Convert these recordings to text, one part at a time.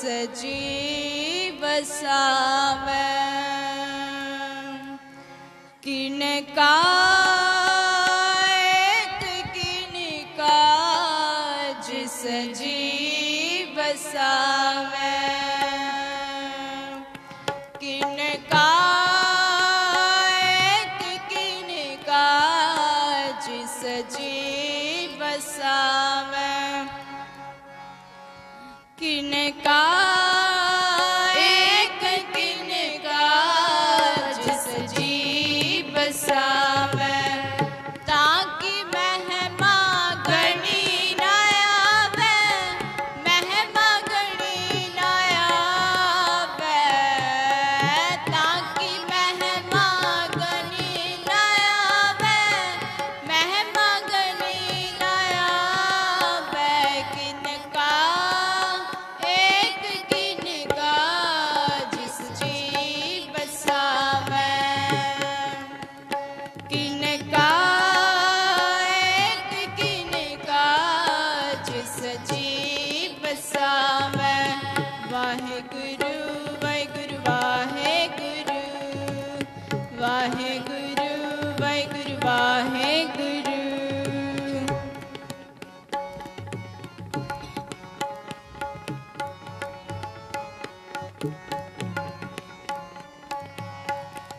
ਸਜੀ ਵਸਾਵੇ ਕਿਨ ਕਾਇਕ ਕਿਨ ਕਾਜ ਸਜੀ ਵਸਾਵੇ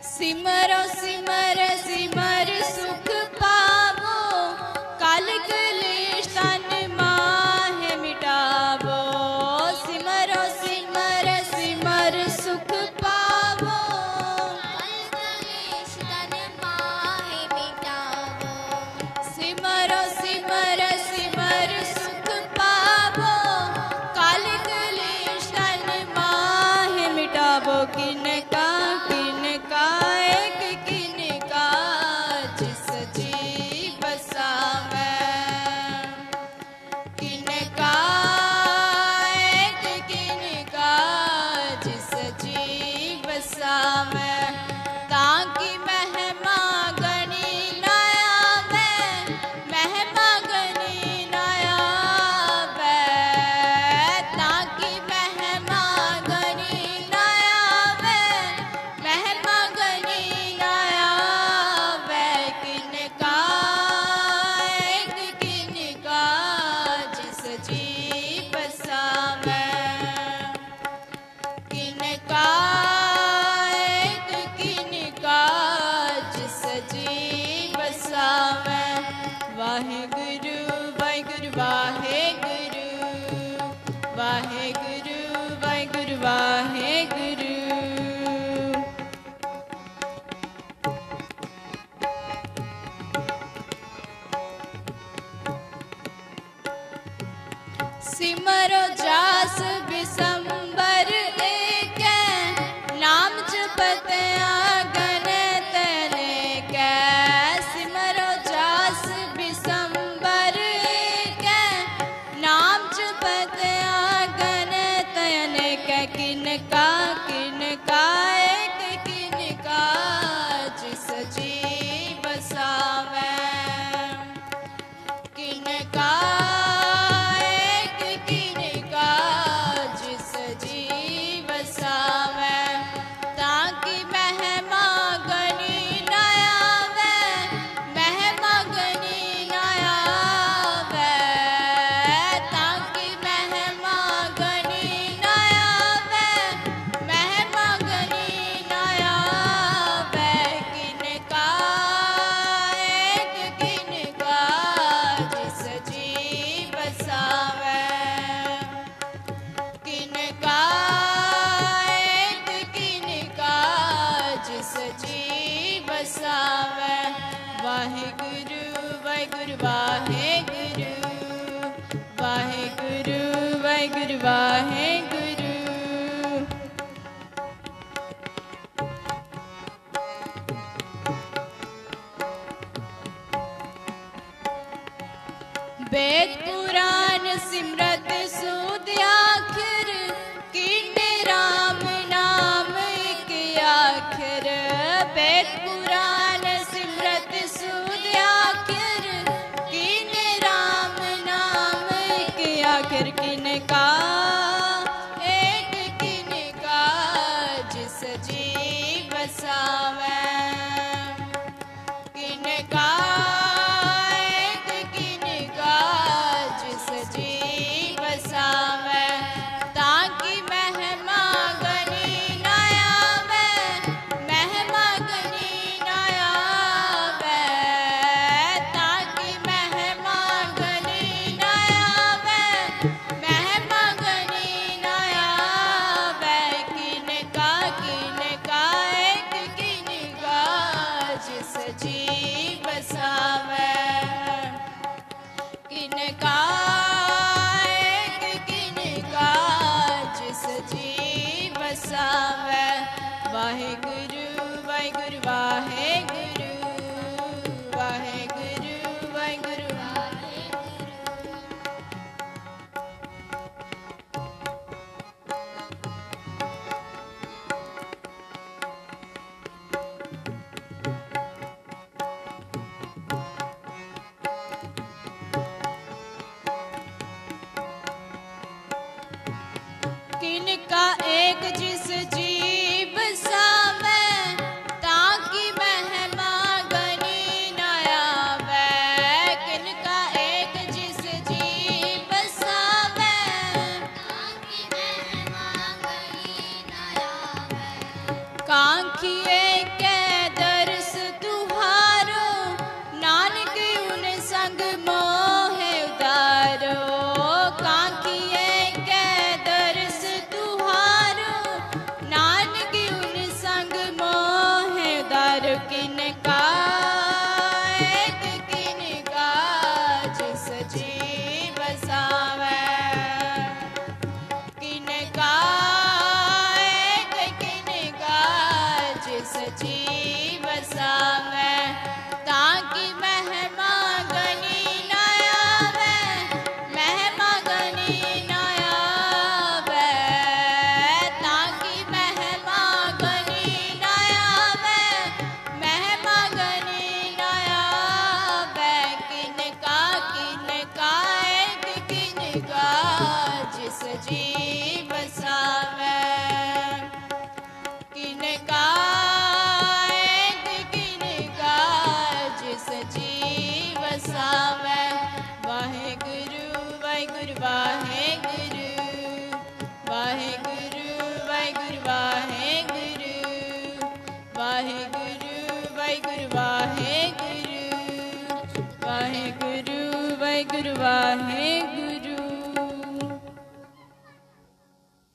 ਸਿਮਰੋ ਸਿਮਰ ਸਿਮਰ ਸੁਖ ਪਾਵੋ ਕਲ ਕਲ ਵਾਹਿਗੁਰੂ ਵਾਹਿਗੁਰੂ ਵਾਹਿਗੁਰੂ। ਸਿਮਰੋ ਜਾਸ Bye. ਵਾਹਿਗੁਰੂ ਵਾਹਿਗੁਰੂ ਵਾਹਿਗੁਰੂ ਵਾਹਿਗੁਰੂ ਵਾਹਿਗੁਰੂ। ਕਿਨਕਾ ਏਕ ਜੀ